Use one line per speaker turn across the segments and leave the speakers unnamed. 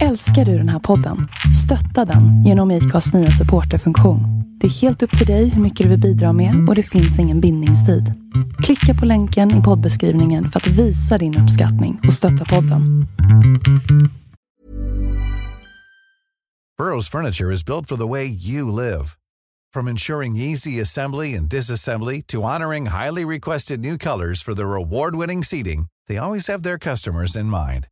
Älskar du den här podden? Stötta den genom IKAs nya supporterfunktion. Det är helt upp till dig hur mycket du vill bidra med och det finns ingen bindningstid. Klicka på länken i poddbeskrivningen för att visa din uppskattning och stötta podden.
Burrow's furniture is built for the way you live. From ensuring easy assembly and disassembly to honoring highly requested new colors for their award-winning seating, they always have their customers in mind.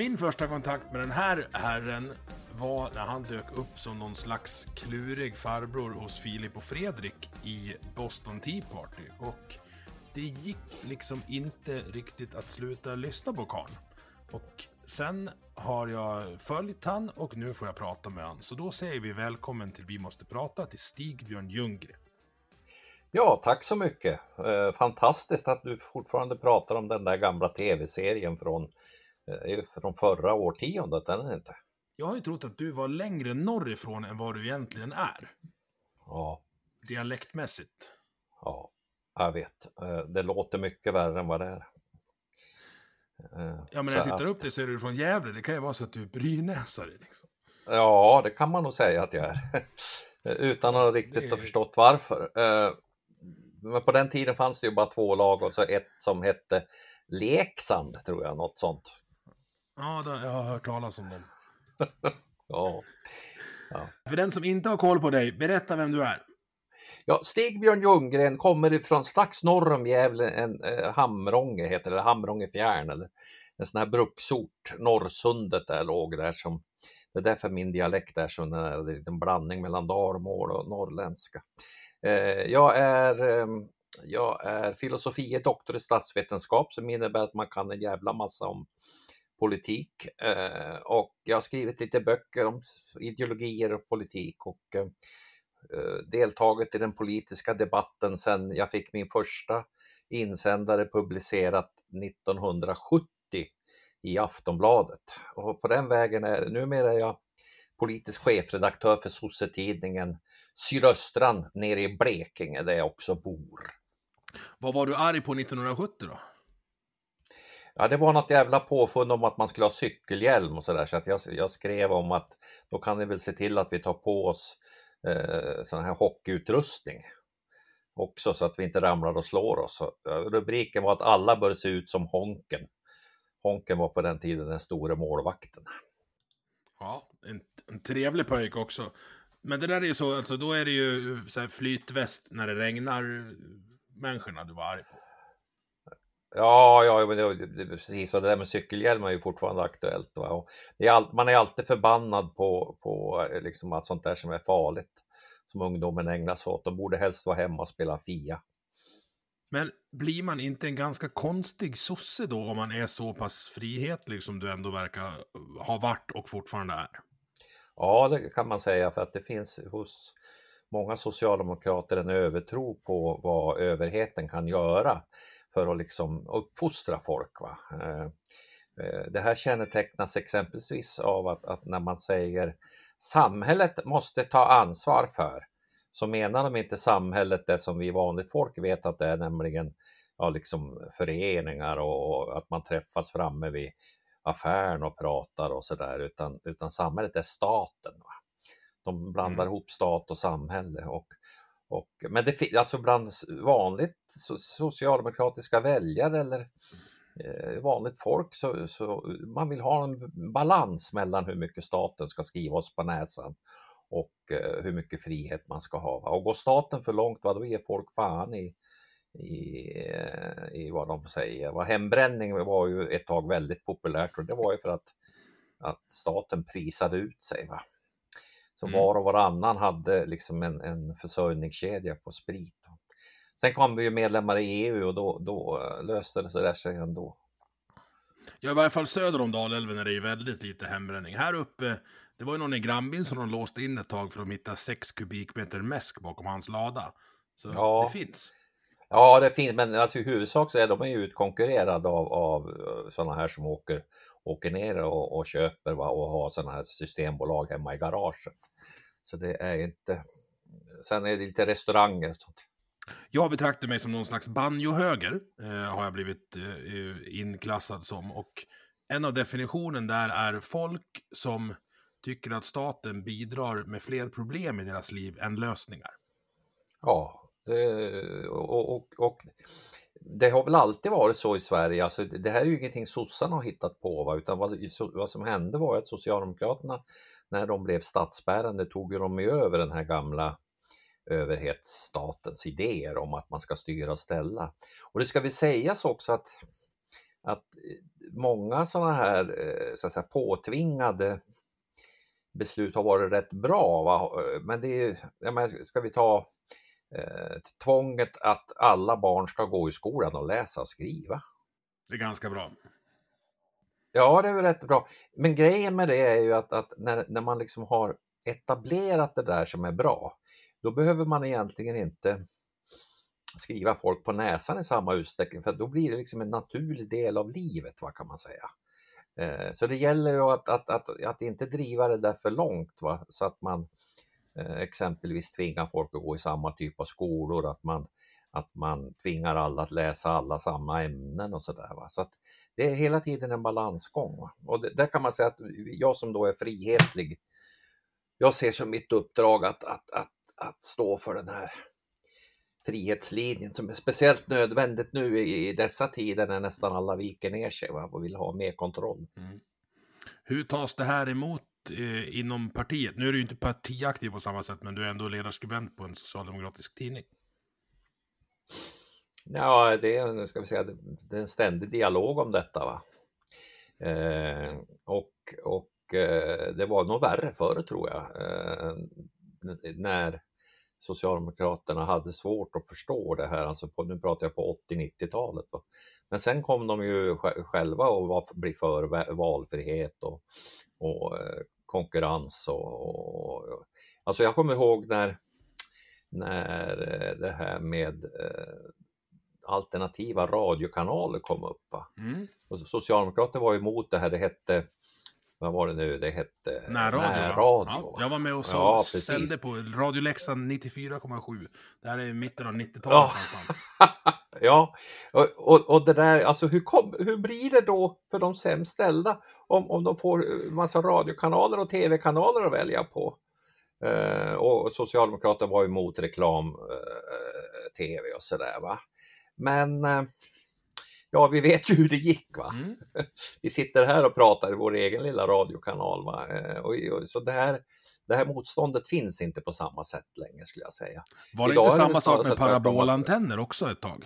Min första kontakt med den här herren var när han dök upp som någon slags klurig farbror hos Filip och Fredrik i Boston Tea Party. Och det gick liksom inte riktigt att sluta lyssna på karln. Och sen har jag följt han och nu får jag prata med han. Så då säger vi välkommen till Vi måste prata till Stig-Björn Ljunggren.
Ja, tack så mycket. Eh, fantastiskt att du fortfarande pratar om den där gamla tv-serien från, från förra årtiondet, är den inte?
Jag har ju trott att du var längre norrifrån än vad du egentligen är.
Ja,
Dialektmässigt.
ja, jag vet. Eh, det låter mycket värre än vad det är. Eh,
Ja, men när jag tittar
att-
upp dig så är du från Gävle. Det kan ju vara så att du är brynäsare. Liksom.
Ja, det kan man nog säga att jag är. Utan att riktigt
Det-
ha förstått varför. Eh, Men på den tiden fanns det ju bara två lag och så ett som hette Leksand, tror jag, något sånt.
Ja, då, jag har hört talas om dem.
Ja.
För den som inte har koll på dig, berätta vem du är.
Ja, Stig-Björn Ljunggren kommer ifrån strax norr om Gävle, en eh, Hamrånge heter det, Hamrångefjärn eller en sån här bruksort, Norrsundet där låg där som, det är därför min dialekt är så, det är en blandning mellan dalmål och norrländska. Eh, jag är eh, jag är filosofie doktor i statsvetenskap som innebär att man kan en jävla massa om politik eh, och jag har skrivit lite böcker om ideologier och politik och eh, eh, deltagit i den politiska debatten sedan jag fick min första insändare publicerat 1970 i Aftonbladet. Och på den vägen är numera är jag politisk chefredaktör för sossetidningen Sydöstran nere i Blekinge där jag också bor.
Vad var du arg på 1970 då?
Ja, det var något jävla påfund om att man skulle ha cykelhjälm och sådär så att jag, jag skrev om att då kan ni väl se till att vi tar på oss eh, sån här hockeyutrustning också så att vi inte ramlar och slår oss. Rubriken var att alla bör se ut som Honken. Honken var på den tiden den store målvakten.
Ja, en, en trevlig pojk också. Men det där är ju så, alltså då är det ju eh, så här flytväst när det regnar eh, människorna du var arg på.
Ja, ja, men det, det, precis. Och det där med cykelhjälm är ju fortfarande aktuellt. Va? Är all, man är alltid förbannad på, på eh, liksom att sånt där som är farligt, som ungdomen ägnar sig åt. De borde helst vara hemma och spela Fia.
Men blir man inte en ganska konstig sosse då om man är så pass frihetlig som du ändå verkar ha varit och fortfarande är?
Ja, det kan man säga för att det finns hos många socialdemokrater en övertro på vad överheten kan göra för att liksom uppfostra folk. Va? Eh, eh, Det här kännetecknas exempelvis av att, att när man säger samhället måste ta ansvar för så menar de inte samhället det som vi vanligt folk vet att det är, nämligen ja, liksom föreningar och, och att man träffas framme vid affären och pratar och sådär, utan, utan samhället är staten. Va? De blandar
Mm.
ihop stat och samhälle. Och, och, men det finns alltså bland vanligt socialdemokratiska väljare eller eh, vanligt folk så, så man vill ha en balans mellan hur mycket staten ska skriva oss på näsan och eh, hur mycket frihet man ska ha. Och går staten för långt, va, då ger folk fan i, i, eh, i vad de säger. Va, Hembränning var ju ett tag väldigt populärt och det var ju för att, att staten prisade ut sig. Va? Så
Mm.
var och varannan hade liksom en, en försörjningskedja på sprit. Sen kom vi ju medlemmar i EU och då, då eh, löste det sig där sig ändå.
Ja, i varje fall söder om Dalälven är det ju väldigt lite hembränning. Här uppe, det var ju någon i grannbyn som de låste in ett tag för att hitta 6 kubikmeter mäsk bakom hans lada. Så
Ja.
det finns.
Ja, det finns, men alltså i huvudsak så är de ju utkonkurrerade av, av sådana här som åker, åker ner och, och köper va, och har sådana här systembolag hemma i garaget. Så det är inte... Sen är det lite restauranger och sånt.
Jag betraktar mig som någon slags banjohöger, eh, har jag blivit eh, inklassad som. Och en av definitionen där är folk som tycker att staten bidrar med fler problem i deras liv än lösningar.
Ja, det, och, och, och det har väl alltid varit så i Sverige. Alltså, det här är ju ingenting sossarna har hittat på, va? utan vad, vad som hände var att Socialdemokraterna, när de blev statsbärande, tog ju de ju över den här gamla överhetsstatens idéer om att man ska styra och ställa. Och det ska väl sägas också att, att eh, många sådana här eh, så att säga, påtvingade beslut har varit rätt bra. Va? Eh, men det är, jag menar, ska vi ta eh, tvånget att alla barn ska gå i skolan och läsa och skriva.
Det är ganska bra.
Ja, det är väl rätt bra. Men grejen med det är ju att, att när, när man liksom har etablerat det där som är bra, då behöver man egentligen inte skriva folk på näsan i samma utsträckning, för då blir det liksom en naturlig del av livet, vad kan man säga. Eh, så det gäller att, att, att, att inte driva det där för långt, va? så att man Eh, exempelvis tvinga folk att gå i samma typ av skolor, att man, att man tvingar alla att läsa alla samma ämnen och sådär. Så att det är hela tiden en balansgång. Va? Och det, där kan man säga att jag som då är frihetlig, jag ser som mitt uppdrag att, att, att, att stå för den här frihetslinjen som är speciellt nödvändigt nu i, i dessa tider när nästan alla viker ner sig va? och vill ha mer kontroll.
Mm. Hur tas det här emot eh, inom partiet? Nu är du ju inte partiaktiv på samma sätt, men du är ändå ledarskribent på en socialdemokratisk tidning.
Ja, det är, nu ska vi säga, det är en ständig dialog om detta. Va? Eh, och och eh, det var nog värre förr tror jag, eh, när Socialdemokraterna hade svårt att förstå det här, alltså på, nu pratar jag på 80-90-talet. Men sen kom de ju själva och var, bli för valfrihet och, och eh, konkurrens. Och, och, alltså jag kommer ihåg när, när det här med eh, alternativa radiokanaler kom upp. Mm. Och Socialdemokraterna var emot det här, det hette vad var det nu det hette?
Närradio. Närradio. Ja, jag var med och så ja, sände på Radio Leksand 94,7. Det här är mitten av 90-talet
ja. ja, och, och, och, det där, alltså hur, kom, hur blir det då för de sämst ställda om, om de får massa radiokanaler och tv-kanaler att välja på? Uh, och Socialdemokraterna var emot reklam-tv uh, och sådär va. Men uh, ja, vi vet ju hur det gick. va. Mm. Vi sitter här och pratar i vår egen lilla radiokanal. Va? Eh, och, och, så det här, det här motståndet finns inte på samma sätt längre skulle jag säga.
Var det Idag inte samma sak med parabolantenner också ett tag?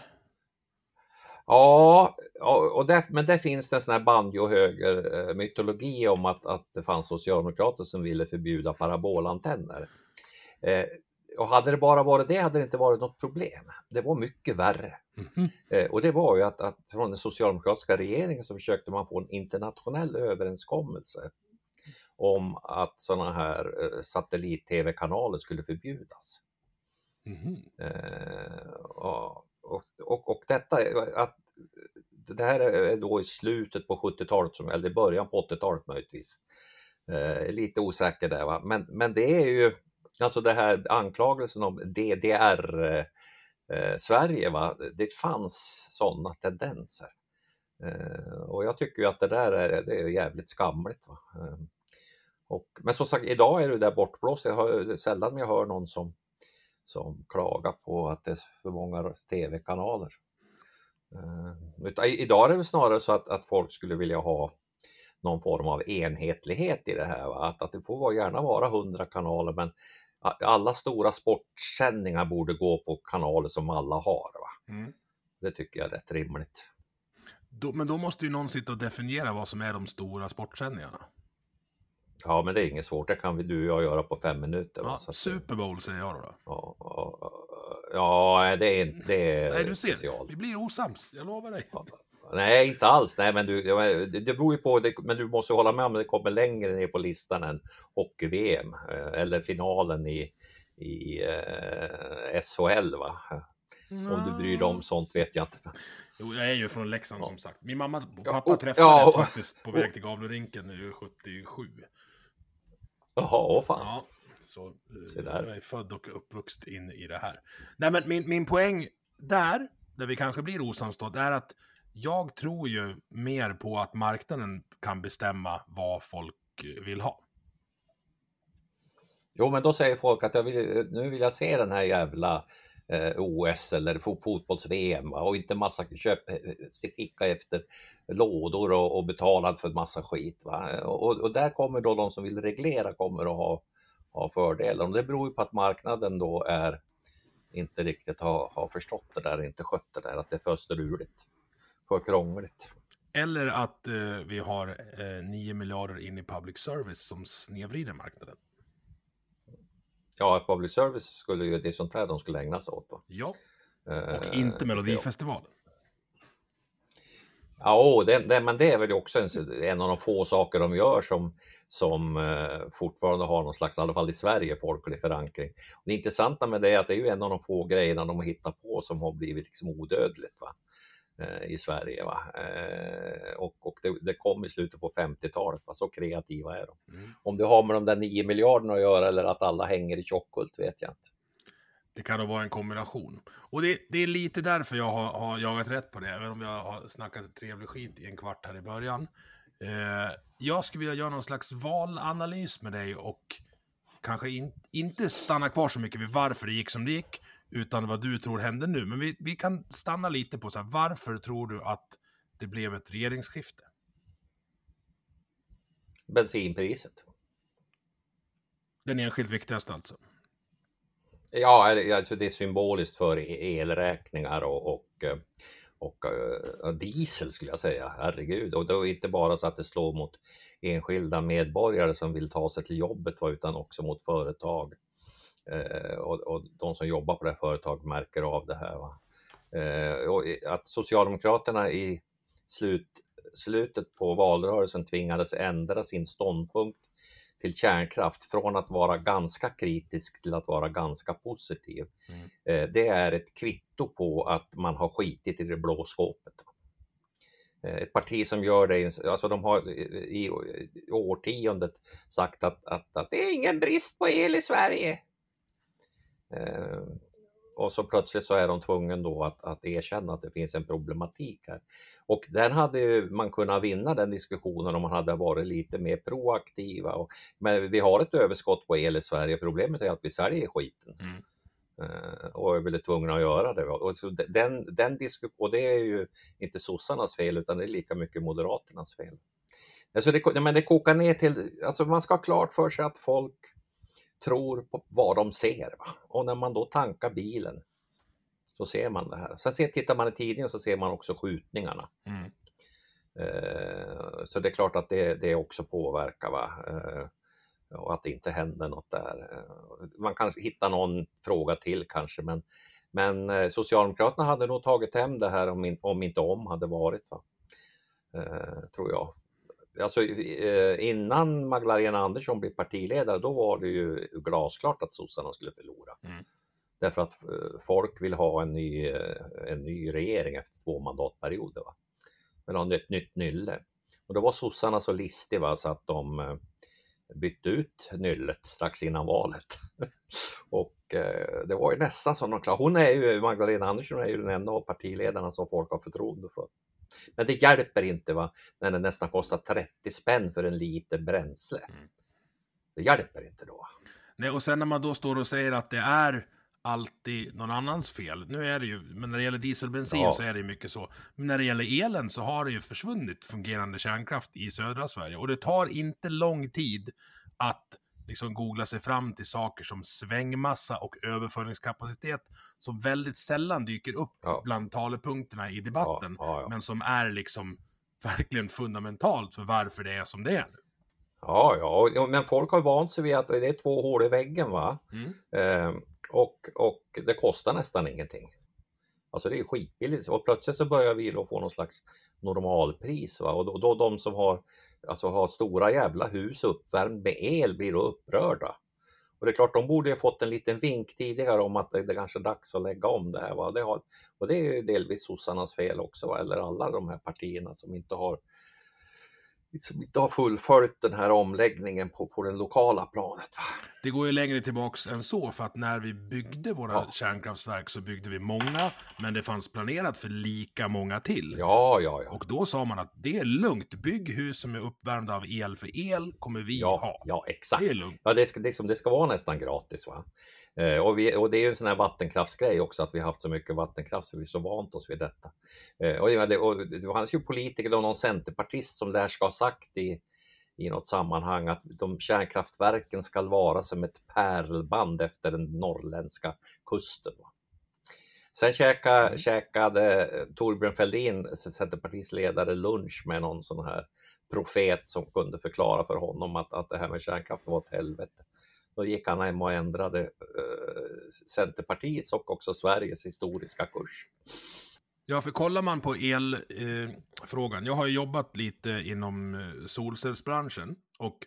Ja, och där, men där finns det en sån här banjo-höger-mytologi om att, att det fanns socialdemokrater som ville förbjuda parabolantenner. Eh, och hade det bara varit det hade det inte varit något problem. Det var mycket värre. Mm. Eh, och det var ju att, att från den socialdemokratiska regeringen så försökte man få en internationell överenskommelse om att sådana här eh, satellit-tv-kanaler skulle förbjudas. Mm. Eh, och, och, och, detta, att det här är då i slutet på 70-talet, eller i början på 80-talet möjligtvis. Eh, lite osäker där va, men, men det är ju Alltså det här anklagelsen om DDR eh, Sverige, va? det fanns sådana tendenser. Eh, och jag tycker ju att det där är, det är jävligt skamligt. Va? Eh, och, men som sagt, idag är det där bortblåst. Jag hör sällan jag hör någon som, som klagar på att det är för många tv-kanaler. Eh, idag är det väl snarare så att, att folk skulle vilja ha någon form av enhetlighet i det här. Va? Att, att det får gärna vara hundra kanaler men alla stora sportsändningar borde gå på kanaler som alla har. Va? Mm. Det tycker jag är rätt rimligt.
Då, men då måste ju någon sitta och definiera vad som är de stora sportsändningarna.
Ja, men det är inget svårt. Det kan vi du och jag göra på fem minuter.
Ja, Super Bowl säger jag då.
Ja, ja, ja det är, är
Nej, du ser. Special. Vi blir osams, jag lovar dig.
Ja, Nej, inte alls. Nej, men du, det, det beror ju på. Det, men du måste hålla med om att det kommer längre ner på listan än hockey-VM eh, eller finalen i, i eh, SHL. Va? Om du bryr dig om sånt vet jag inte.
Jo, jag är ju från Leksand
Ja.
som sagt. Min mamma och
Ja,
pappa
och-
träffades
ja,
faktiskt på väg till Gavlerinken nu 77.
Jaha, åh fan.
Ja, så eh,
Se där.
jag är född och uppvuxen in i det här. Nej, men min, min poäng där, där vi kanske blir osamstånd, är att jag tror ju mer på att marknaden kan bestämma vad folk vill ha.
Jo, men då säger folk att jag vill, nu vill jag se den här jävla eh, Eh, OS eller fotbolls-VM och inte massa köp, eh, eh, skicka efter lådor och, och betala för massa skit. Va? Och, och där kommer då de som vill reglera kommer att ha, ha fördelar. Och det beror ju på att marknaden då är inte riktigt har, har förstått det där, inte skött det där, att det är för struligt, för krångligt.
Eller att eh, vi har eh, 9 miljarder in i public service som snedvrider marknaden.
Ja, public service skulle ju, det är sånt här de skulle ägna sig åt. Va?
Ja,
Eh,
och inte. Melodifestivalen.
Ja, det, det, men det är väl också en, en av de få saker de gör som, som eh, fortfarande har någon slags, i alla fall i Sverige, folklig förankring. Och det intressanta med det är att det är ju en av de få grejerna de har hittat på som har blivit liksom odödligt va? Eh, i Sverige. Va? Eh, och och det, det kom i slutet på 50-talet, va? så kreativa är de.
Mm.
Om det har med de där 9 miljarderna att göra eller att alla hänger i tjockkult vet jag inte.
Det kan nog vara en kombination. Och det, det är lite därför jag har, har jagat rätt på det, även om jag har snackat trevlig skit i en kvart här i början. Eh, jag skulle vilja göra någon slags valanalys med dig och kanske in, inte stanna kvar så mycket vid varför det gick som det gick, utan vad du tror händer nu. Men vi, vi kan stanna lite på så här, varför tror du att det blev ett regeringsskifte?
Bensinpriset. Den
enskilt viktigaste alltså.
Ja, alltså det är symboliskt för elräkningar och, och, och, eh, och, diesel skulle jag säga. Herregud. Och då är inte bara så att det slår mot enskilda medborgare som vill ta sig till jobbet utan också mot företag. Eh, och, och de som jobbar på det här företaget märker av det här. Va? Eh, och att Socialdemokraterna i slut, slutet på valrörelsen tvingades ändra sin ståndpunkt till kärnkraft från att vara ganska kritisk till att vara ganska positiv.
Mm.
Eh, Det är ett kvitto på att man har skitit i det blå skåpet. Eh, Ett parti som gör det, alltså de har i i årtiondet sagt att, att, att det är ingen brist på el i Sverige. Och så plötsligt så är de tvungna då att, att erkänna att det finns en problematik här. Och den hade man kunnat vinna den diskussionen om man hade varit lite mer proaktiva. Och, men vi har ett överskott på el i Sverige. Problemet är att vi säljer skiten.
Mm.
Eh, och är väl tvungna att göra det. Och, så den, den och det är ju inte sossarnas fel utan det är lika mycket moderaternas fel. Alltså det, men det kokar ner till, alltså man ska ha klart för sig att folk tror på vad de ser. Va? Och när man då tankar bilen så ser man det här. Sen ser, tittar man i tidningen så ser man också skjutningarna.
Mm.
Eh, så det är klart att det, det också påverkar. Va? Eh, och att det inte händer något där. Eh, Man kan hitta någon fråga till kanske, men, men eh, Socialdemokraterna hade nog tagit hem det här om, in, om inte om hade varit. Va? Eh, tror jag. Alltså, eh, innan Magdalena Andersson blev partiledare, då var det ju glasklart att sossarna skulle förlora.
Mm.
Därför att eh, folk vill ha en ny, eh, en ny regering efter två mandatperioder. Va? Vill ha ett nytt nylle. Och då var sossarna så listiga så att de bytte ut nyllet strax innan valet. och eh, det var ju nästan som de klarade. Hon är ju, Magdalena Andersson är ju den enda av partiledarna som folk har förtroende för. Men det hjälper inte va, när det nästan kostar 30 spänn för en liter bränsle.
Mm.
Det hjälper inte då.
Nej, och sen när man då står och säger att det är alltid någon annans fel. Nu är det ju, men när det gäller dieselbensin
Ja.
så är det ju mycket så. Men när det gäller elen så har det ju försvunnit fungerande kärnkraft i södra Sverige. Och det tar inte lång tid att liksom googla sig fram till saker som svängmassa och överföringskapacitet som väldigt sällan dyker upp
Ja.
bland talepunkterna i debatten.
ja, ja.
Men som är liksom verkligen fundamentalt för varför det är som det är nu.
Ja, ja, men folk har vant sig vid att det är två hål i väggen va.
Mm.
Eh, och, och det kostar nästan ingenting. Alltså det är skitbilligt och plötsligt så börjar vi då få någon slags normalpris. Va? Och då, då de som har, alltså har stora jävla hus uppvärmd med el blir då upprörda. Och det är klart, de borde ha fått en liten vink tidigare om att det, det kanske är dags att lägga om det här. Va? Det har, och det är ju delvis sossarnas fel också, va? eller alla de här partierna som inte har som inte har fullföljt den här omläggningen på, på det lokala planet. Va?
Det går ju längre tillbaks än så, för att när vi byggde våra
Ja.
kärnkraftverk så byggde vi många, men det fanns planerat för lika många till.
Ja, ja, ja.
Och då sa man att det är lugnt, bygg hus som är uppvärmda av el, för el kommer vi
Ja,
ha.
ja exakt.
Det är lugnt.
Ja, det ska, det, som, det ska vara nästan gratis. Va? Eh, och, vi, och det är ju en sån här vattenkraftsgrej också, att vi har haft så mycket vattenkraft så vi är så vant oss vid detta. Eh, och, det, och det fanns ju politiker, och någon centerpartist som där ska ha sagt i, i något sammanhang att de kärnkraftverken ska vara som ett pärlband efter den norrländska kusten. Sen käka,
Mm.
käkade Torbjörn Fälldin, Centerpartiets ledare, lunch med någon sån här profet som kunde förklara för honom att, att det här med kärnkraft var ett helvete. Då gick han hem och ändrade eh, Centerpartiets och också Sveriges historiska kurs.
Ja, för kollar man på elfrågan, eh, jag har ju jobbat lite inom eh, solcellsbranschen och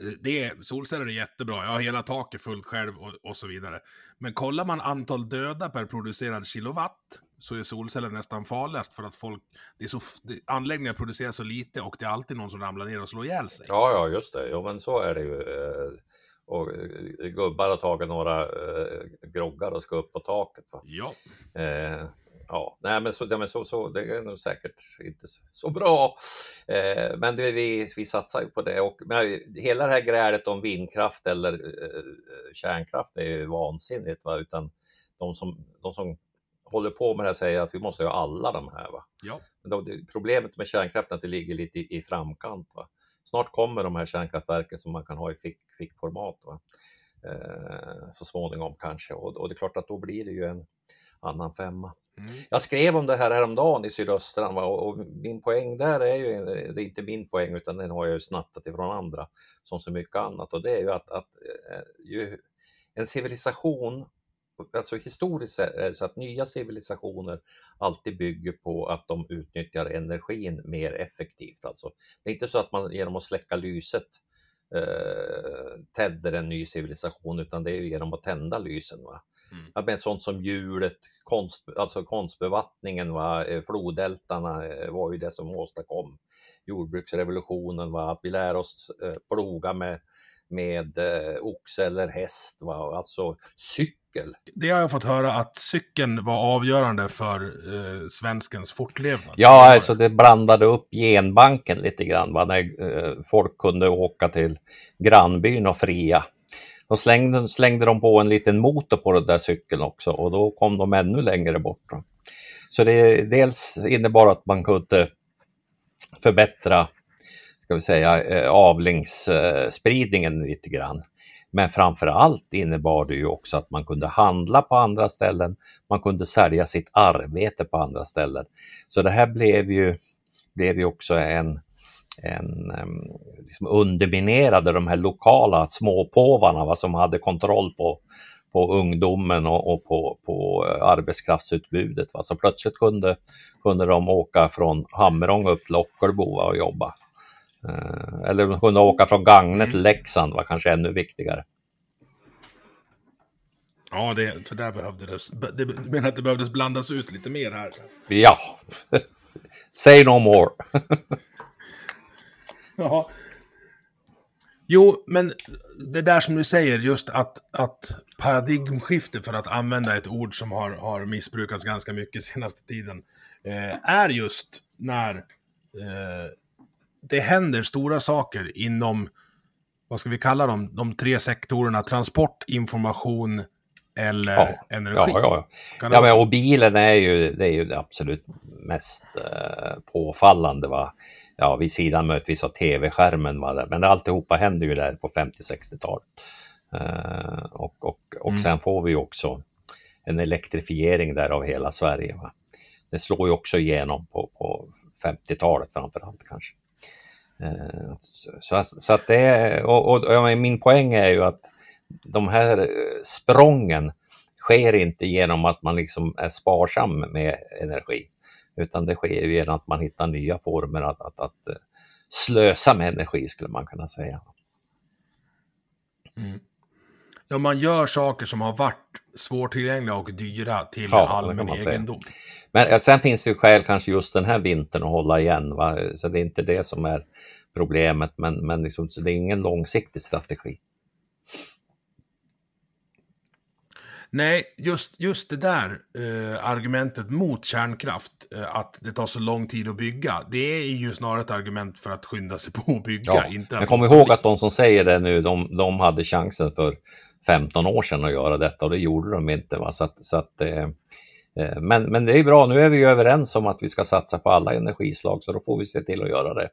eh, det är, solceller är jättebra, jag har hela taket fullt själv och, och så vidare. Men kollar man antal döda per producerad kilowatt så är solceller nästan farligast för att folk, det är så, det, anläggningar producerar så lite och det är alltid någon som ramlar ner och slår ihjäl sig.
Ja, ja, just det. Jo, men så är det ju. eh, Och eh, gubbar har tagit några groggar och ska upp på taket. Va?
Ja.
Eh, ja, nej, men så, ja, men så, så det är nog säkert inte så, så bra. Eh, men det, vi, vi satsar ju på det och men, hela det här grälet om vindkraft eller eh, kärnkraft är ju vansinnigt, va? utan de som, de som håller på med det här säger att vi måste ha alla de här. Va?
Ja.
Det, problemet med kärnkraften är att det ligger lite i, i framkant. Va? Snart kommer de här kärnkraftverken som man kan ha i fick, fickformat. Va? Eh, så småningom kanske och, och det är klart att då blir det ju en annan femma.
Mm.
Jag skrev om det här häromdagen i Sydöstran va? och, min poäng där är ju, det är inte min poäng utan den har jag ju snattat ifrån andra som så mycket annat och det är ju att, att eh, ju, en civilisation, alltså historiskt är det så att nya civilisationer alltid bygger på att de utnyttjar energin mer effektivt. Alltså, det är inte så att man genom att släcka lyset eh, tänder en ny civilisation utan det är ju genom att tända lysen. Va?
Mm.
Ja, men sånt som hjulet, konst, alltså konstbevattningen, va? eh, flodältarna eh, var ju det som åstadkom jordbruksrevolutionen. Va? Att vi lär oss eh, ploga med, med eh, oxe eller häst, va? alltså cykel.
Det har jag fått höra att cykeln var avgörande för eh, svenskens fortlevnad.
Ja, alltså det blandade upp genbanken lite grann va? när eh, folk kunde åka till grannbyn och fria. Då slängde, slängde de på en liten motor på den där cykeln också och då kom de ännu längre bort. Då. Så det dels innebar att man kunde förbättra ska vi säga, eh, avlingsspridningen lite grann. Men framför allt innebar det ju också att man kunde handla på andra ställen, man kunde sälja sitt arbete på andra ställen. Så det här blev ju, blev ju också en, en liksom underminerade de här lokala småpåvarna va, som hade kontroll på, på ungdomen och, och på, på eh, arbetskraftsutbudet. Va. Så plötsligt kunde, kunde de åka från Hammerång upp till Ockelbo och jobba. Eh, Eller de kunde åka från Gagne till Leksand var kanske ännu viktigare.
Ja, det, för där behövde det... det du menar att det behövdes blandas ut lite mer här?
Ja, say no more.
Ja. Jo, men det där som du säger, just att, att paradigmskifte, för att använda ett ord som har, har missbrukats ganska mycket senaste tiden, eh, är just när eh, det händer stora saker inom, vad ska vi kalla dem, de tre sektorerna, transport, information eller
Ja,
energi.
Ja, ja. Ja
vara
men, och bilen är ju det, är ju det absolut mest eh, påfallande. Va? Ja, vid sidan möjligtvis av tv-skärmen. Va? Men alltihopa händer ju där på 50-60-talet. Eh, och och, och
Mm.
sen får vi också en elektrifiering där av hela Sverige. Va? Det slår ju också igenom på, på 50-talet framför allt kanske. Eh, så, så, att det är, och, och, och min poäng är ju att de här eh, sprången sker inte genom att man liksom är sparsam med energi, utan det sker genom att man hittar nya former att, att, att eh, slösa med energi skulle man kunna säga.
Mm. Ja, man gör saker som har varit svårtillgängliga och dyra till
Ja,
allmän egendom.
Men sen finns det ju skäl kanske just den här vintern att hålla igen, va? så det är inte det som är problemet, men, men liksom, det är ingen långsiktig strategi.
Nej, just, just det där eh, argumentet mot kärnkraft, eh, att det tar så lång tid att bygga, det är ju snarare ett argument för att skynda sig på att bygga.
Ja,
inte
men kom ihåg att de som säger det nu, de, de hade chansen för 15 år sedan att göra detta och det gjorde de inte. Va? Så att, så att, eh, eh, men, men det är bra, nu är vi ju överens om att vi ska satsa på alla energislag så då får vi se till att göra det.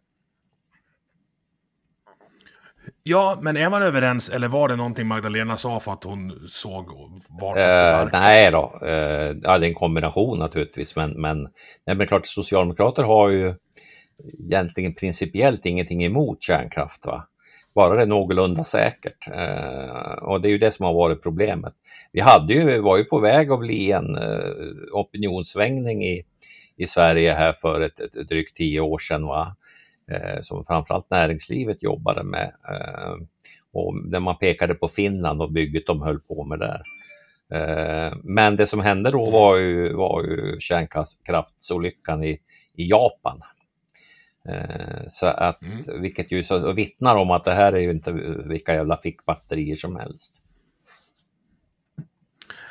Ja, men är man överens eller var det någonting Magdalena sa för att hon såg det
Eh, nej då, eh, ja, det är en kombination naturligtvis, men, men, nej, men klart socialdemokrater har ju egentligen principiellt ingenting emot kärnkraft. Va? Bara det är någorlunda säkert. Eh, och det är ju det som har varit problemet. Vi hade ju, var ju på väg att bli en eh, opinionssvängning i, i Sverige här för ett, ett, ett drygt tio år sedan. Va? Eh, som framförallt näringslivet jobbade med. Eh, och när man pekade på Finland och bygget de höll på med där. Eh, men det som hände då var ju, var ju kärnkraftsolyckan i, i Japan. Eh, Så att,
Mm.
vilket ju så vittnar om att det här är ju inte vilka jävla fickbatterier som helst.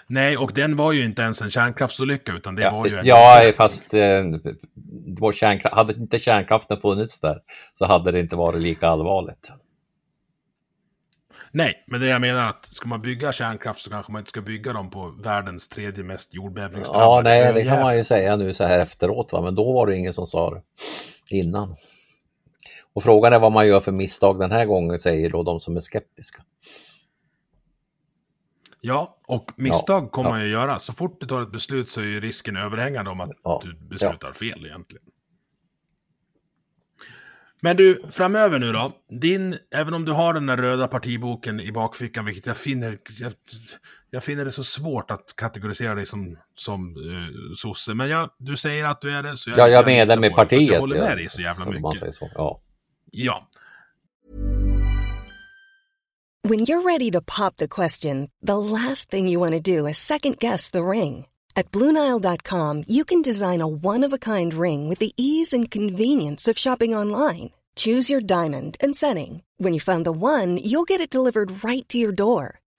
Nej, och den var ju inte ens en kärnkraftsolycka, utan det
Ja,
var ju en...
ja fast eh, vår kärnkraft, hade inte kärnkraften funnits där så hade det inte varit lika allvarligt.
Nej, men det jag menar är att ska man bygga kärnkraft så kanske man inte ska bygga dem på världens tredje mest jordbävningsdrabbade
Ja, nej, det kan man ju säga nu så här efteråt, va? men då var det ingen som sa det innan. Och frågan är vad man gör för misstag den här gången, säger då de som är skeptiska.
Ja, och misstag kommer
ja.
man ju göra. Så fort du tar ett beslut så är ju risken överhängande om att
Ja,
du beslutar fel egentligen. Men du, framöver nu då. Din, även om du har den där röda partiboken i bakfickan, vilket jag finner, jag, jag finner det så svårt att kategorisera dig som, som uh, sosse. Men jag, du säger att du är det, så jag,
Ja, jag är medlem i partiet.
Jag håller
ja.
med dig så jävla
Om man
mycket.
säger så. Ja.
Ja.
When you're ready to pop the question, the last thing you want to do is second guess the ring. At Bluenile.com, you can design a one of a kind ring with the ease and convenience of shopping online. Choose your diamond and setting. When you find the one, you'll get it delivered right to your door.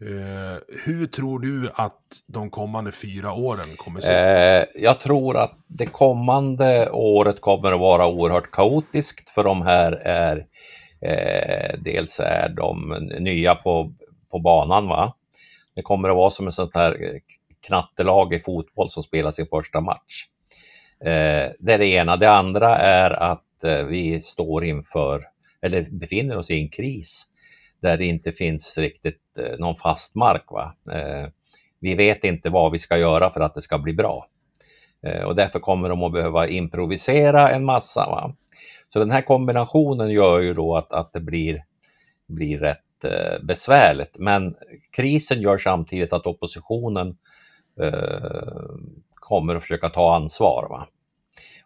Eh, hur tror du att de kommande fyra åren kommer se ut?
Eh, jag tror att det kommande året kommer att vara oerhört kaotiskt för de här är eh, dels är de nya på, på banan. Va? Det kommer att vara som ett sånt här eh, knattelag i fotboll som spelar sin första match. Eh, det är det ena. Det andra är att eh, vi står inför, eller befinner oss i en kris där det inte finns riktigt eh, någon fast mark. Va? Eh, vi vet inte vad vi ska göra för att det ska bli bra. Eh, och därför kommer de att behöva improvisera en massa. Va? Så den här kombinationen gör ju då att, att det blir, blir rätt besvärligt. Men krisen gör samtidigt att oppositionen eh, kommer att försöka ta ansvar. Va?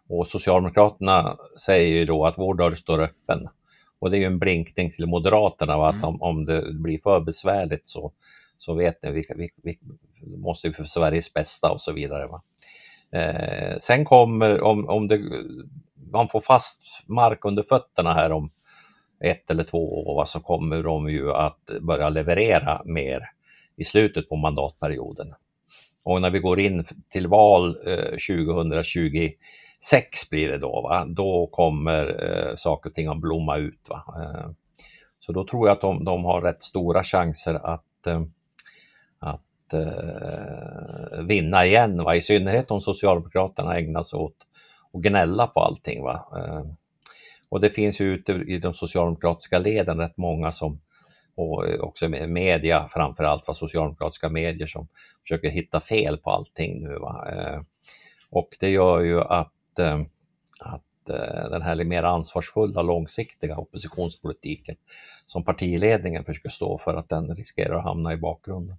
Och Socialdemokraterna säger ju då att vår dörr står öppen. Och det är ju en blinkning till Moderaterna, va? att
Mm.
om, om det blir för besvärligt så, så vet ni, vi, vi, vi måste ju för Sveriges bästa och så vidare. Va? Eh, sen kommer, om, om det, man får fast mark under fötterna här om ett eller två år så kommer de ju att börja leverera mer i slutet på mandatperioden. Och när vi går in till val eh, sex blir det då, va? då kommer eh, saker och ting att blomma ut. Va? Eh, så då tror jag att de, de har rätt stora chanser att, eh, att eh, vinna igen, va? i synnerhet om Socialdemokraterna ägnar sig åt att gnälla på allting. Va? Eh, och det finns ju ute i de socialdemokratiska leden rätt många som och eh, också media framförallt, allt socialdemokratiska medier som försöker hitta fel på allting nu. Va? Eh, och det gör ju att, att den här mer ansvarsfulla, långsiktiga oppositionspolitiken som partiledningen försöker stå för, att den riskerar att hamna i bakgrunden.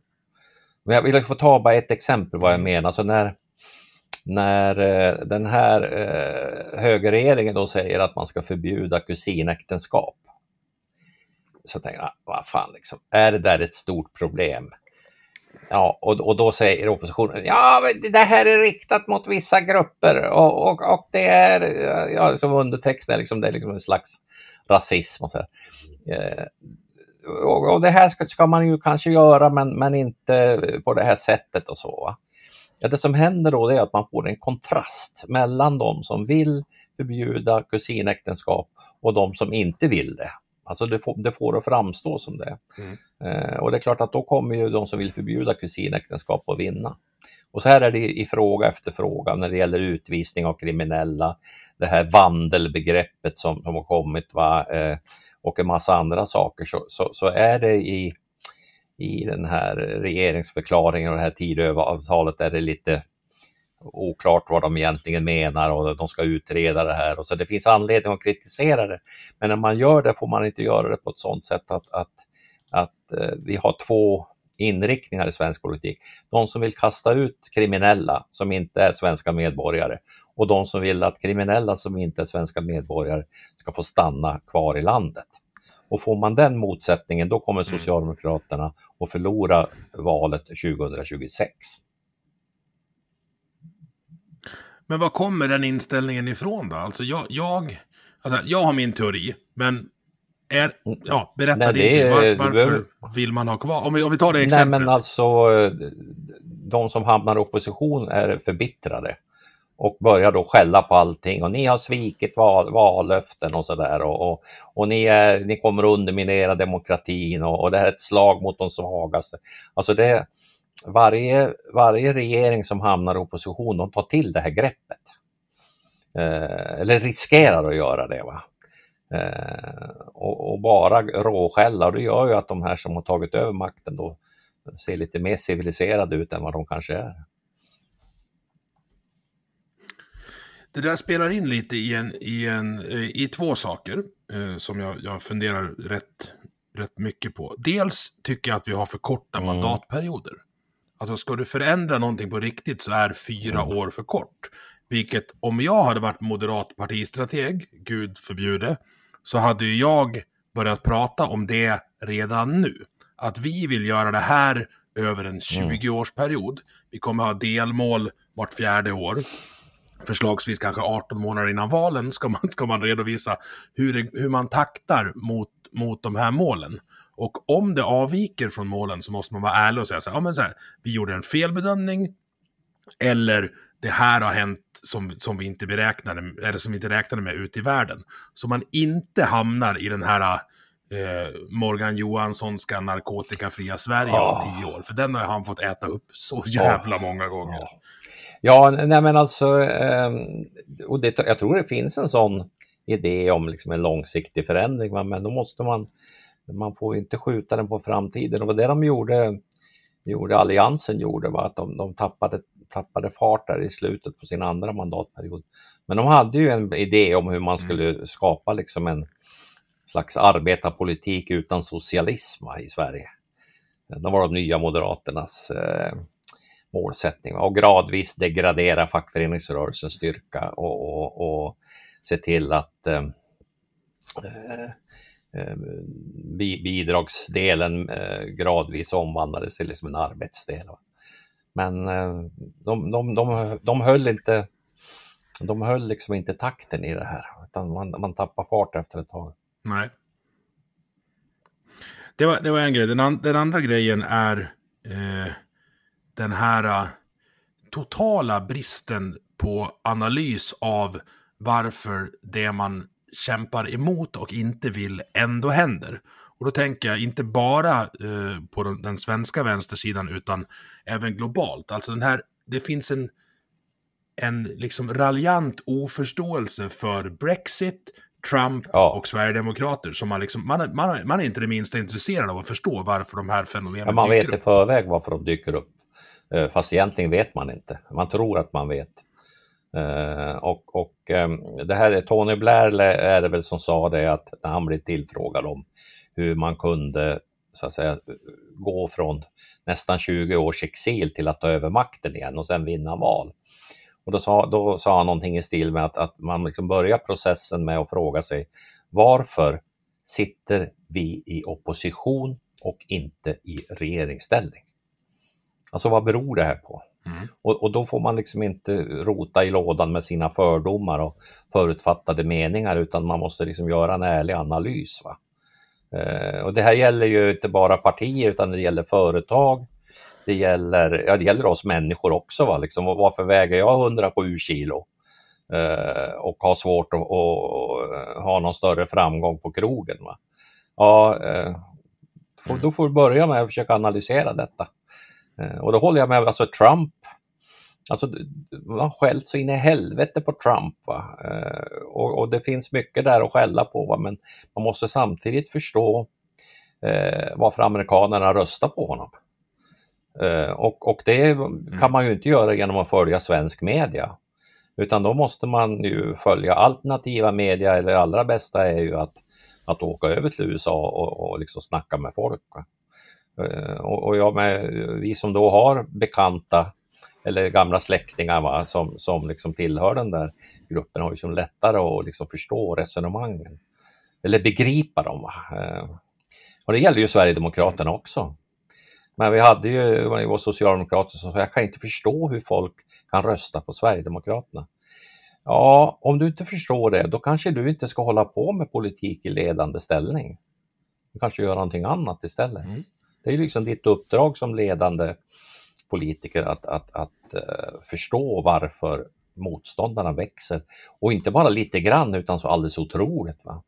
Men jag vill få ta bara ett exempel vad jag mm. menar. Så när, när den här högerregeringen då säger att man ska förbjuda kusinäktenskap. Så tänker jag, vad fan, liksom, är det där ett stort problem? Ja, och, och då säger oppositionen, ja, det här är riktat mot vissa grupper och, och, och det är, ja, som undertext liksom, det är liksom en slags rasism och så eh, och, och, det här ska, ska, man ju kanske göra, men, men inte på det här sättet och så. Va? Ja, det som händer då är att man får en kontrast mellan de som vill förbjuda kusinäktenskap och de som inte vill det. Alltså det får det får att framstå som det. Mm. Eh, och det är klart att då kommer ju de som vill förbjuda kusinäktenskap att vinna. Och så här är det i fråga efter fråga när det gäller utvisning av kriminella, det här vandelbegreppet som, som har kommit va? Eh, och en massa andra saker så, så, så, är det i, i den här regeringsförklaringen och det här Tidöavtalet är det lite oklart vad de egentligen menar och de ska utreda det här. Och så det finns anledning att kritisera det. Men när man gör det får man inte göra det på ett sådant sätt att, att, att eh, vi har två inriktningar i svensk politik. De som vill kasta ut kriminella som inte är svenska medborgare och de som vill att kriminella som inte är svenska medborgare ska få stanna kvar i landet. Och får man den motsättningen då kommer mm. Socialdemokraterna att förlora valet 2026.
Men var kommer den inställningen ifrån då? Alltså jag, jag, alltså jag har min teori, men är, ja, berätta Nej, din varför, varför behöver... vill man ha kvar? Om vi, om vi tar det exemplet.
Nej, men alltså de som hamnar i opposition är förbittrade och börjar då skälla på allting och ni har svikit val, vallöften och sådär och, och, och, ni, är, ni kommer att underminera demokratin och, och det här är ett slag mot de svagaste. Alltså det, varje, varje regering som hamnar i opposition, de tar till det här greppet. Eh, eller riskerar att göra det. Va? Eh, och, och, bara råskälla, och det gör ju att de här som har tagit över makten då ser lite mer civiliserade ut än vad de kanske är.
Det där spelar in lite i, en, i, en, eh, i två saker eh, som jag, jag funderar rätt, rätt mycket på. Dels tycker jag att vi har för korta mm. mandatperioder. Alltså ska du förändra någonting på riktigt så är fyra mm. år för kort. Vilket om jag hade varit moderat partistrateg, gud förbjude, så hade ju jag börjat prata om det redan nu. Att vi vill göra det här över en 20-årsperiod. Mm. Vi kommer ha delmål vart fjärde år. Förslagsvis kanske 18 månader innan valen ska man, ska man redovisa hur, det, hur man taktar mot, mot de här målen. Och om det avviker från målen så måste man vara ärlig och säga så här, ja men så här, vi gjorde en felbedömning, eller det här har hänt som, som vi inte beräknade, eller som vi inte räknade med ute i världen. Så man inte hamnar i den här eh, Morgan Johanssonska narkotikafria Sverige oh. om ah. tio år. För den har han fått äta upp så jävla oh. många gånger. Oh.
Ja, nej men alltså, eh, och det, jag tror det finns en sån idé om liksom en långsiktig förändring, men då måste man man får inte skjuta den på framtiden. Och det de gjorde, gjorde Alliansen gjorde var att de, de tappade, tappade fart där i slutet på sin andra mandatperiod. Men de hade ju en idé om hur man skulle mm. skapa liksom en slags arbetarpolitik utan socialism i Sverige. Det var de nya Moderaternas eh, målsättning och gradvis degradera fackföreningsrörelsens styrka och, och, och se till att eh Eh, Eh, bidragsdelen eh, gradvis omvandlades till liksom en arbetsdel. Men eh, de, de, de, de höll inte de höll liksom inte takten i det här, utan man, man tappar fart efter ett tag.
Nej. Det var, det var en grej. Den, an, den andra grejen är eh, den här totala bristen på analys av varför det man kämpar emot och inte vill ändå händer. Och då tänker jag inte bara eh, på den, den, svenska vänstersidan utan även globalt. Alltså den här, det finns en, en liksom raljant oförståelse för Brexit, Trump ja. och Sverigedemokrater. Som man, liksom, man, man, man är inte det minsta intresserad av att förstå varför de här fenomenen
ja, man dyker upp. Man vet i förväg varför de dyker upp. Eh, fast egentligen vet man inte. Man tror att man vet. Uh, och, och um, det här är Tony Blair är det väl som sa det att när han blev tillfrågad om hur man kunde så att säga gå från nästan 20 års exil till att ta över makten igen och sen vinna val. Och då sa, då sa han någonting i stil med att, att man liksom börjar processen med att fråga sig varför sitter vi i opposition och inte i regeringsställning? Alltså vad beror det här på? Mm. Och, och, då får man liksom inte rota i lådan med sina fördomar och förutfattade meningar utan man måste liksom göra en ärlig analys. Va? Eh, och det här gäller ju inte bara partier utan det gäller företag. Det gäller, ja, det gäller oss människor också. Va? Liksom, varför väger jag 107 kilo? Eh, och har svårt att, att, ha någon större framgång på krogen. Va? Ja, eh, får, då får du börja med att försöka analysera detta. Eh, och då håller jag med, alltså Trump, alltså man skällt så in i helvete på Trump. Va? Eh, och, och, det finns mycket där att skälla på, va? men man måste samtidigt förstå eh, varför amerikanerna röstar på honom. Eh, och, och det mm. kan man ju inte göra genom att följa svensk media. Utan då måste man ju följa alternativa media, eller allra bästa är ju att, att åka över till USA och, och liksom snacka med folk. Va? Eh, och, jag med, vi som då har bekanta eller gamla släktingar va, som, som liksom tillhör den där gruppen har ju som lättare att liksom förstå resonemangen. Eller begripa dem. Va. Eh, och det gäller ju Sverigedemokraterna också. Men vi hade ju vår socialdemokrater som sa, jag kan inte förstå hur folk kan rösta på Sverigedemokraterna. Ja, om du inte förstår det, då kanske du inte ska hålla på med politik i ledande ställning. Du kanske gör någonting annat istället. Mm. Det är liksom ditt uppdrag som ledande politiker att, att, att uh, förstå varför motståndarna växer. Och inte bara lite grann utan så alldeles otroligt. Va?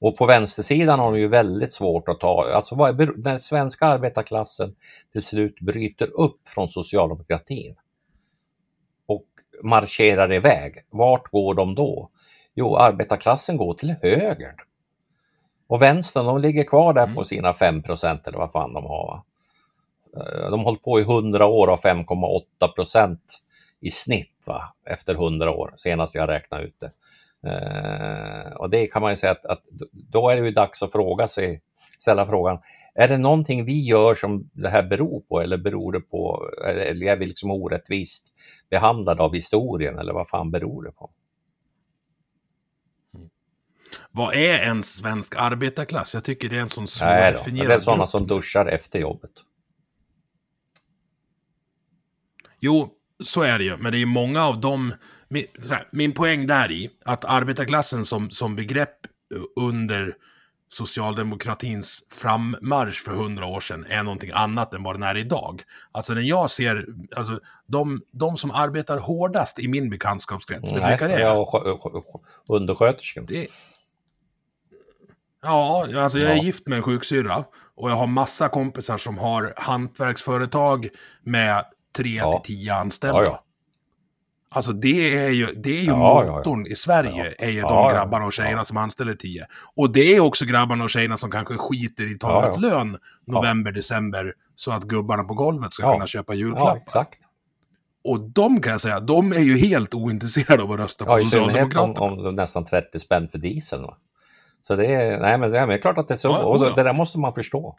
Och på vänstersidan har de ju väldigt svårt att ta, alltså vad är, när svenska arbetarklassen till slut bryter upp från socialdemokratin och marscherar iväg. Vart går de då? Jo, arbetarklassen går till höger. Och vänstern, de ligger kvar där mm. på sina 5% eller vad fan de har. Eh, de har hållit på i 100 år och 5,8% i snitt va? efter 100 år, senast jag räknade ut det. Uh, och det kan man ju säga att, att, då är det ju dags att fråga sig, ställa frågan, är det någonting vi gör som det här beror på eller beror det på, eller är vi liksom orättvist behandlade av historien eller vad fan beror det på?
Vad är en svensk arbetarklass? Jag tycker det är en sån svårdefinierad
Det är sådana som duschar efter jobbet.
Jo, så är det ju. Men det är många av dem... Min, min poäng där i att arbetarklassen som, som begrepp under socialdemokratins frammarsch för hundra år sedan är någonting annat än vad den är idag. Alltså när jag ser, alltså de, de som arbetar hårdast i min bekantskapskrets, vet du vilka det är?
Ja, undersköterskan. Det,
Ja, alltså jag är ja. gift med en sjuksyrra. Och jag har massa kompisar som har hantverksföretag med 3 ja. till 10 anställda. Ja, ja. Alltså det är ju, det är ju ja, motorn i Sverige, är ju de grabbarna och tjejerna som anställer 10. Och det är också grabbarna och tjejerna som kanske skiter i taget lön november, december, så att gubbarna på golvet ska kunna köpa julklappar.
exakt.
Och de kan jag säga, de är ju helt ointresserade av att rösta på Socialdemokraterna.
Ja, i synnerhet om, om nästan 30 spänn för dieseln. Va? Så det är, nej, men det är klart att det är så. Och det, det där måste man förstå.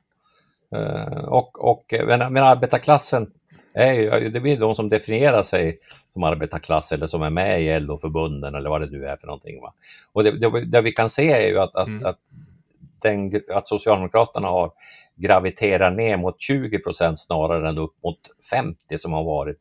Uh, och, och men, men arbetarklassen, är ju, det blir de som definierar sig som arbetarklass eller som är med i LO-förbunden eller vad det nu är för någonting. Va? Och det, det, det vi kan se är ju att, att, mm. att den, att Socialdemokraterna har graviterat ner mot 20 procent snarare än upp mot 50 som har varit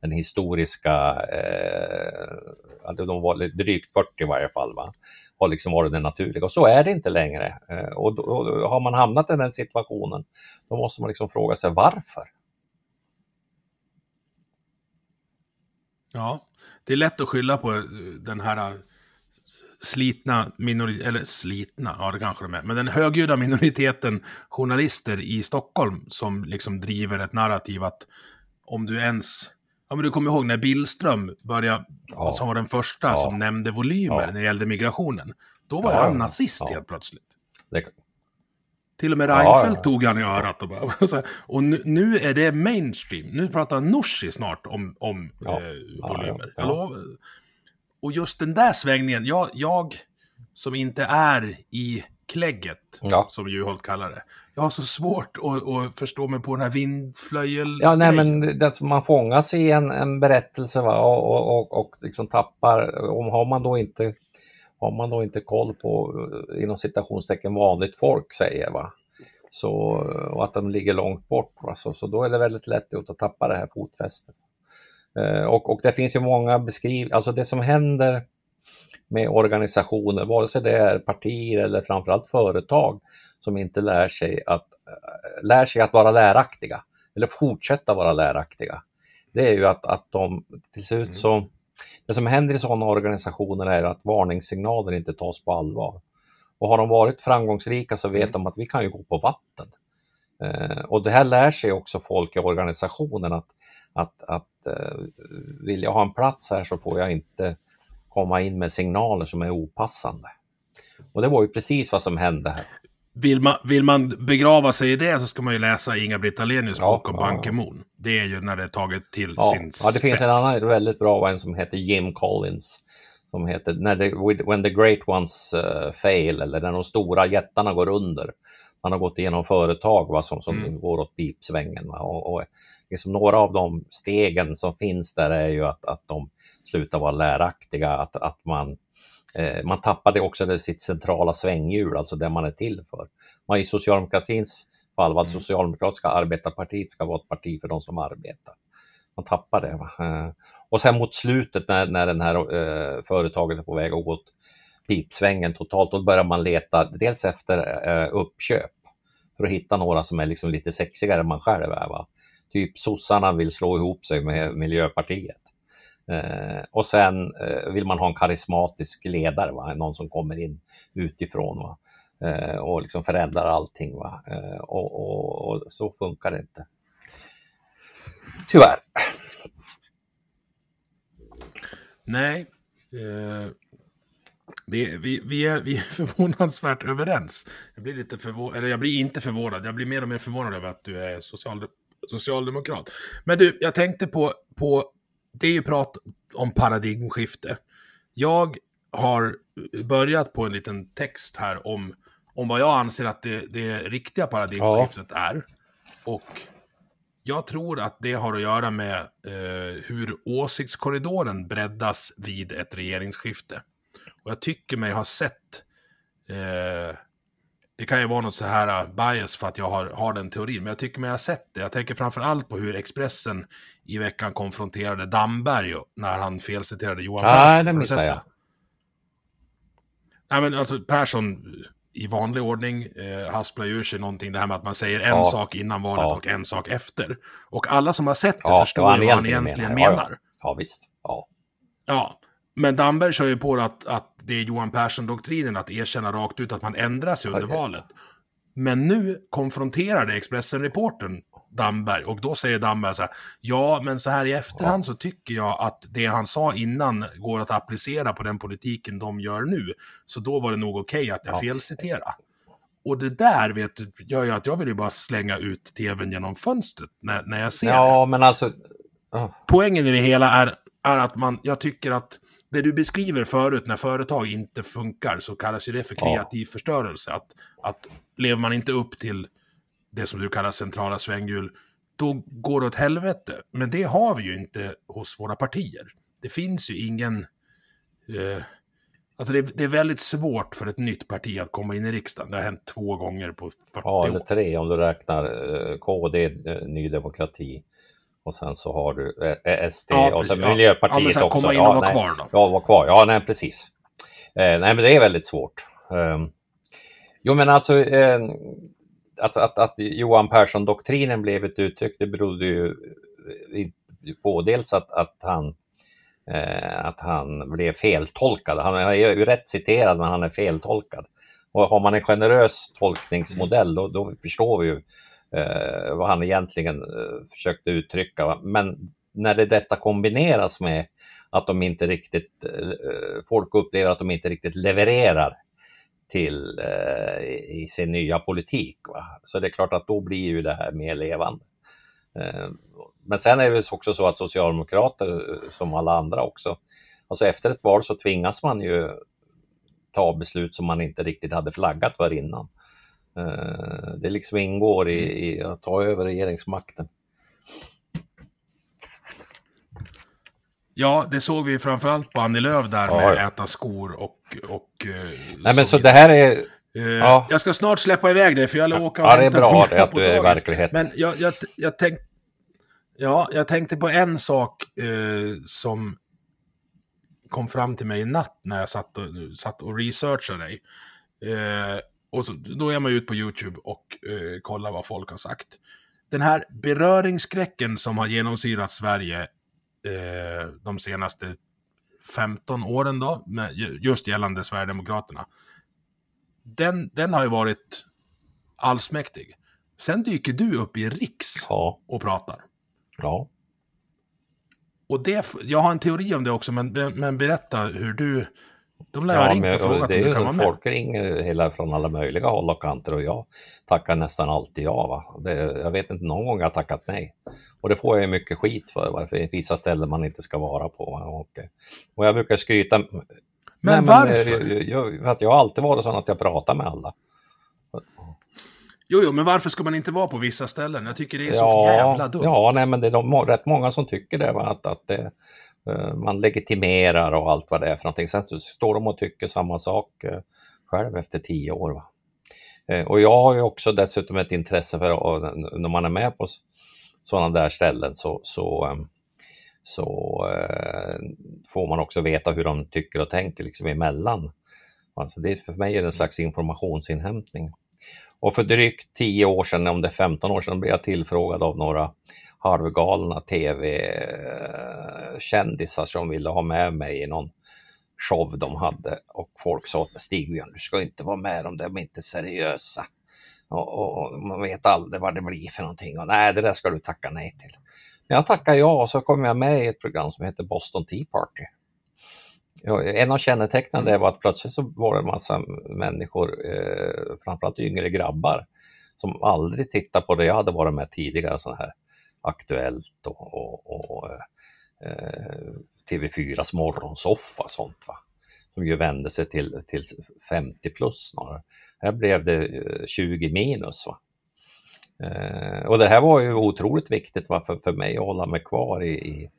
den historiska, eh, de var drygt 40 i varje fall, va? Har liksom varit det naturliga. Och så är det inte längre. Eh, och, då, och har man hamnat i den situationen, då måste man liksom fråga sig varför.
Ja, det är lätt att skylla på eh, den här eh, slitna minoriteten, eller slitna, ja det kanske de är, men den högljudda minoriteten journalister i Stockholm som liksom driver ett narrativ att om du ens Ja, men du kommer ihåg när Billström började, ja. som var den första ja. som nämnde volymer ja. när det gällde migrationen. Då var han nazist helt plötsligt. Det... Till och med Reinfeldt tog han i örat och bara... och nu, nu, är det mainstream. Nu pratar Nooshi snart om, om eh, volymer. Och just den där svängningen, jag, jag som inte är i klägget, ja. som Juholt kallar det. Jag har så svårt att, att förstå mig på den här vindflöjel...
Ja, nej men det, man fångas i en, en berättelse va? och, och, och liksom tappar, om har man då inte har man då inte koll på inom citationstecken vanligt folk säger va. Så, och att de ligger långt bort. Va? Så, så då är det väldigt lätt att tappa det här fotfästet. Eh, och, och det finns ju många beskrivningar, alltså det som händer med organisationer, vare sig det är partier eller framförallt företag som inte lär sig att, äh, lär sig att vara läraktiga eller fortsätta vara läraktiga. Det är ju att, att de till slut mm. så, det som händer i sådana organisationer är att varningssignaler inte tas på allvar. Och har de varit framgångsrika så vet mm. de att vi kan ju gå på vatten. Eh, och det här lär sig också folk i organisationen att, att, att eh, vill jag ha en plats här så får jag inte komma in med signaler som är opassande. Och det var ju precis vad som hände här.
Vill man, vill man begrava sig i det så ska man ju läsa Inga-Britt Ahlenius ja, bok om ja. Ban Ki-Moon. Det är ju när det är taget till
ja,
sin
spets. Ja, det finns en annan väldigt bra en som heter Jim Collins. Som heter när the, When the Great Ones uh, Fail, eller när de stora jättarna går under. Han har gått igenom företag va, som, som mm. går åt pipsvängen. Va, och, och liksom några av de stegen som finns där är ju att, att de slutar vara läraktiga, att, att man, eh, man tappade också sitt centrala svänghjul, alltså det man är till för. Man i socialdemokratins fall att mm. Socialdemokratiska arbetarpartiet ska vara ett parti för de som arbetar. Man tappar det. Eh, och sen mot slutet när, när den här eh, företaget är på väg att gå åt pipsvängen totalt, då börjar man leta dels efter eh, uppköp för att hitta några som är liksom lite sexigare än man själv är. Va? Typ sossarna vill slå ihop sig med Miljöpartiet. Eh, och sen eh, vill man ha en karismatisk ledare, va? någon som kommer in utifrån va? Eh, och liksom förändrar allting. Va? Eh, och, och, och, så funkar det inte. Tyvärr.
Nej. Eh, det, vi, vi, är, vi är förvånansvärt överens. Jag blir lite förvå eller jag blir inte förvånad, jag blir mer och mer förvånad över att du är socialdemokrat socialdemokrat. Men du, jag tänkte på, på det är ju prat om paradigmskifte. Jag har börjat på en liten text här om, om vad jag anser att det, det riktiga paradigmskiftet ja. är. Och jag tror att det har att göra med eh, hur åsiktskorridoren breddas vid ett regeringsskifte. Och jag tycker mig ha sett eh, det kan ju vara något så här uh, bias för att jag har, har den teorin, men jag tycker mig ha sett det. Jag tänker framför allt på hur Expressen i veckan konfronterade Damberg när han felciterade Johan
ah, Persson. Ja, det missade jag.
Nej, men alltså Persson i vanlig ordning eh, hasplar ur sig någonting, det här med att man säger en ja. sak innan valet ja. och en sak efter. Och alla som har sett det ja, förstår vad han egentligen menar. menar.
Ja, visst. Ja.
Ja, men Damberg kör ju på att, att det är Johan Persson-doktrinen att erkänna rakt ut att man ändrar sig under okay. valet. Men nu konfronterar det Expressen-reporten Damberg och då säger Damberg så här, ja men så här i efterhand ja. så tycker jag att det han sa innan går att applicera på den politiken de gör nu. Så då var det nog okej okay att jag ja. felciterade. Och det där vet, gör ju att jag vill ju bara slänga ut tvn genom fönstret när, när jag ser
ja, det. men alltså...
Oh. Poängen i det hela är, är att man, jag tycker att det du beskriver förut när företag inte funkar så kallas ju det för kreativ ja. förstörelse. Att, att lever man inte upp till det som du kallar centrala svänghjul, då går det åt helvete. Men det har vi ju inte hos våra partier. Det finns ju ingen... Eh, Alltså det är, det är väldigt svårt för ett nytt parti att komma in i riksdagen. Det har hänt två gånger på 40
Ja, eller
år.
tre om du räknar eh, KD, eh, Ny Demokrati och sen så har du eh, SD
Ja,
och sen.
Ja.
Miljöpartiet
Ja, men här,
också.
komma in och vara
nej.
kvar då.
Ja, vara kvar. Ja, nej, precis. Eh, nej, men det är väldigt svårt. Eh, jo, men alltså eh, att, att, att Johan Persson-doktrinen blev ett uttryck, det berodde ju i- på dels att, att han eh, att han blev feltolkad. Han är ju rätt citerad, men han är feltolkad. Och har man en generös tolkningsmodell, då, då förstår vi ju eh, vad han egentligen eh, försökte uttrycka. va. Men när det detta kombineras med att de inte riktigt, eh, folk upplever att de inte riktigt levererar till eh, i sin nya politik. Va? Så det är klart att då blir ju det här mer levande. Eh, Men sen är det också så att socialdemokrater, eh, som alla andra också, alltså efter ett val så tvingas man ju ta beslut som man inte riktigt hade flaggat för innan. Eh, Det liksom ingår i, i att ta över regeringsmakten.
Ja, det såg vi framförallt på Annie Lööf där
Ja,
med äta skor och... och eh,
Nej men så det här är,
Eh,
ja.
Jag ska snart släppa iväg dig för jag åker och
ja det är bra det att du är i
dagis.
verklighet.
Men jag, jag, jag, tänk, ja, jag tänkte på en sak eh, som kom fram till mig i natt när jag satt och, satt och researchade dig. Eh, och så, då är man ju ute på YouTube och eh, kollar vad folk har sagt. Den här beröringsskräcken som har genomsyrat Sverige eh, de senaste 15 åren då, med, just gällande Sverigedemokraterna. Den, den har ju varit allsmäktig. Sen dyker du upp i riks
Ja,
och pratar.
ja.
Och det, jag har en teori om det också, men, men berätta hur du... De lär
Ja,
ringt
men,
och frågat
det är ju
kan vara
så
med.
folk ringer hela från alla möjliga håll och kanter och jag tackar nästan alltid ja. Va? Det, jag vet inte någon gång jag tackat nej. Och det får jag ju mycket skit för, varför vissa ställen man inte ska vara på. Och, och jag brukar skryta.
Men
eh,
varför?
jag, jag, för att jag har alltid varit sån att jag pratar med alla.
Jo, jo, men varför ska man inte vara på vissa ställen? Jag tycker det är så jävla dumt.
Ja, nej, men det är de, rätt många som tycker det. Va? Att, att det, Eh, man legitimerar och allt vad det är för någonting. Sen så står de och tycker samma sak eh, själv efter tio år. Va? Eh, och jag har ju också dessutom ett intresse för när man är med på sådana där ställen så, så, så får man också veta hur de tycker och tänker liksom emellan. Alltså det, för mig är det en slags informationsinhämtning. Och för drygt 10 år sedan, om det är 15 år sedan, blev jag tillfrågad av några halvgalna tv-kändisar som ville ha med mig i någon show de hade. Och folk sa till Stigbjörn, du ska inte vara med om de är inte seriösa. Och, och, och man vet aldrig vad det blir för någonting. Och nej, det där ska du tacka nej till. Men jag tackar ja och så kom jag med i ett program som heter Boston Tea Party. En av kännetecknen det var att plötsligt så var det en massa människor, eh, framförallt yngre grabbar, som aldrig tittat på det jag hade varit med tidigare, sån här Aktuellt och, och, och eh, TV4s morgonsoffa och sånt. Va? Som ju vände sig till, till 50 plus snarare. Här blev det eh, 20 minus. Va? Eh, och det här var ju otroligt viktigt va? För, för mig att hålla mig kvar i, i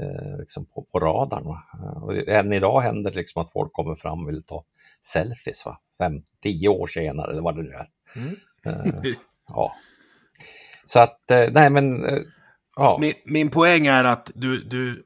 eh, liksom på, på radarn. Va? Eh, Och än idag händer det liksom att folk kommer fram och vill ta selfies. Va? Fem, tio år senare eller vad det nu är.
Mm.
Eh, ja. Så att, eh, nej men, eh, ja.
Min, min poäng är att du, du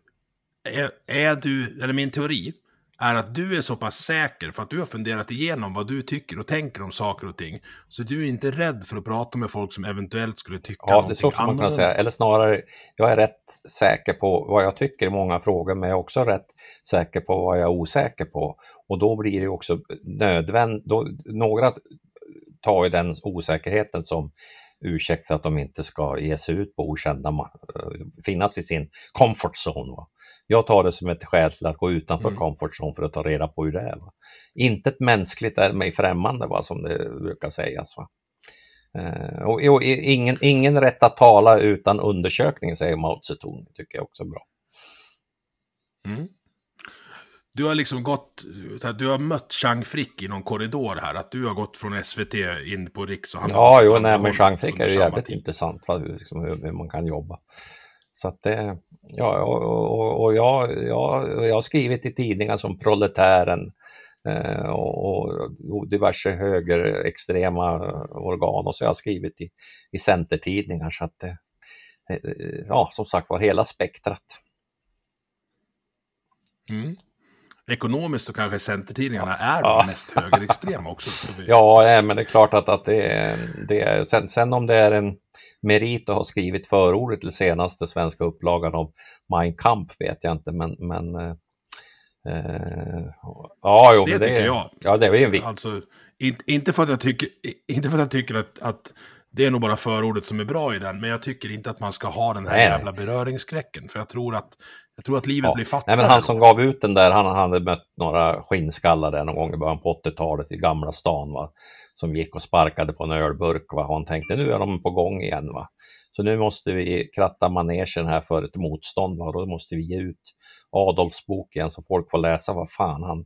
är, är du, eller min teori, är att du är så pass säker för att du har funderat igenom vad du tycker och tänker om saker och ting. Så du är inte rädd för att prata med folk som eventuellt skulle tycka
Ja, det är
någonting
så man
annorlunda.
säga. Eller snarare, jag är rätt säker på vad jag tycker i många frågor, men jag är också rätt säker på vad jag är osäker på. Och då blir det också nödvändigt, några tar ju den osäkerheten som ursäkt för att de inte ska ge sig ut på okända, finnas i sin comfort zone. Va? Jag tar det som ett skäl till att gå utanför
Mm.
comfort zone för att ta reda på hur det är. Va? Inte ett mänskligt är mig främmande, va? som det brukar sägas. Va? Eh, och, och ingen, ingen rätt att tala utan undersökning, säger Mao Zedong. Tycker jag också är bra.
Mm. Du har liksom gått, du har mött Chang Frick i någon korridor här, att du har gått från SVT in på Riks och han
Ja, jo, nej, men Jean Frick är ju jävligt
tid.
intressant, va, liksom, hur, hur man kan jobba. Så att det, ja, och, och, och jag, jag, jag har skrivit i tidningar som Proletären, eh, och, och diverse högerextrema organ och så har jag skrivit i, i centertidningar så att det, ja som sagt var hela spektrat.
Mm. Ekonomiskt så kanske centertidningarna är de mest högerextrema också.
ja, men det är klart att, att det är, det är sen, sen om det är en merit att ha skrivit förordet till senaste svenska upplagan av Mein Kampf vet jag inte, men, men eh, eh ja, jo,
det, det tycker jag.
Ja, det är en viktig.
Alltså, inte, inte för att jag tycker, inte för att jag tycker att, att det är nog bara förordet som är bra i den, men jag tycker inte att man ska ha den här nej, jävla beröringsskräcken. För jag tror att, jag tror att livet ja. blir fattigare.
Nej, men han som gav ut den där, han, hade mött några skinnskallar där någon gång i början på 80-talet i Gamla stan, va? som gick och sparkade på en ölburk. Va? Han tänkte nu är de på gång igen. Va? Så nu måste vi kratta manegen här för ett motstånd. Va? Och då måste vi ge ut Adolfs bok igen så folk får läsa vad fan han,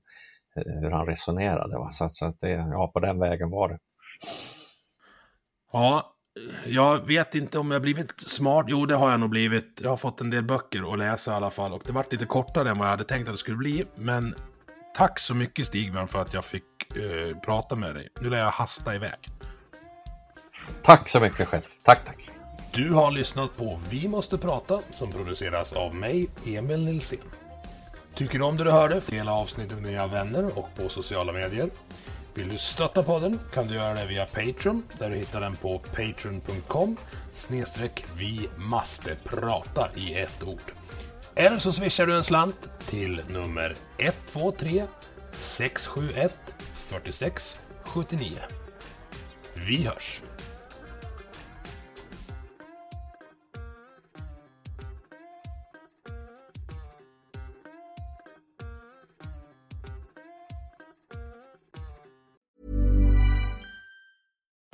eh, hur han resonerade. Va? Så, så att det, ja, på den vägen var det.
Ja, jag vet inte om jag blivit smart. Jo, det har jag nog blivit. Jag har fått en del böcker att läsa i alla fall. Och det vart lite kortare än vad jag hade tänkt att det skulle bli. Men tack så mycket Stigbjörn för att jag fick uh, prata med dig. Nu lär jag hasta iväg.
Tack så mycket själv. Tack, tack.
Du har lyssnat på Vi måste prata som produceras av mig, Emil Nilsson. Tycker du om det du hörde? Dela avsnittet med dina vänner och på sociala medier. Vill du stötta podden kan du göra det via Patreon där du hittar den på patreon.com snedstreck vi måste prata i ett ord. Eller så swishar du en slant till nummer 123 671 46 79. Vi hörs!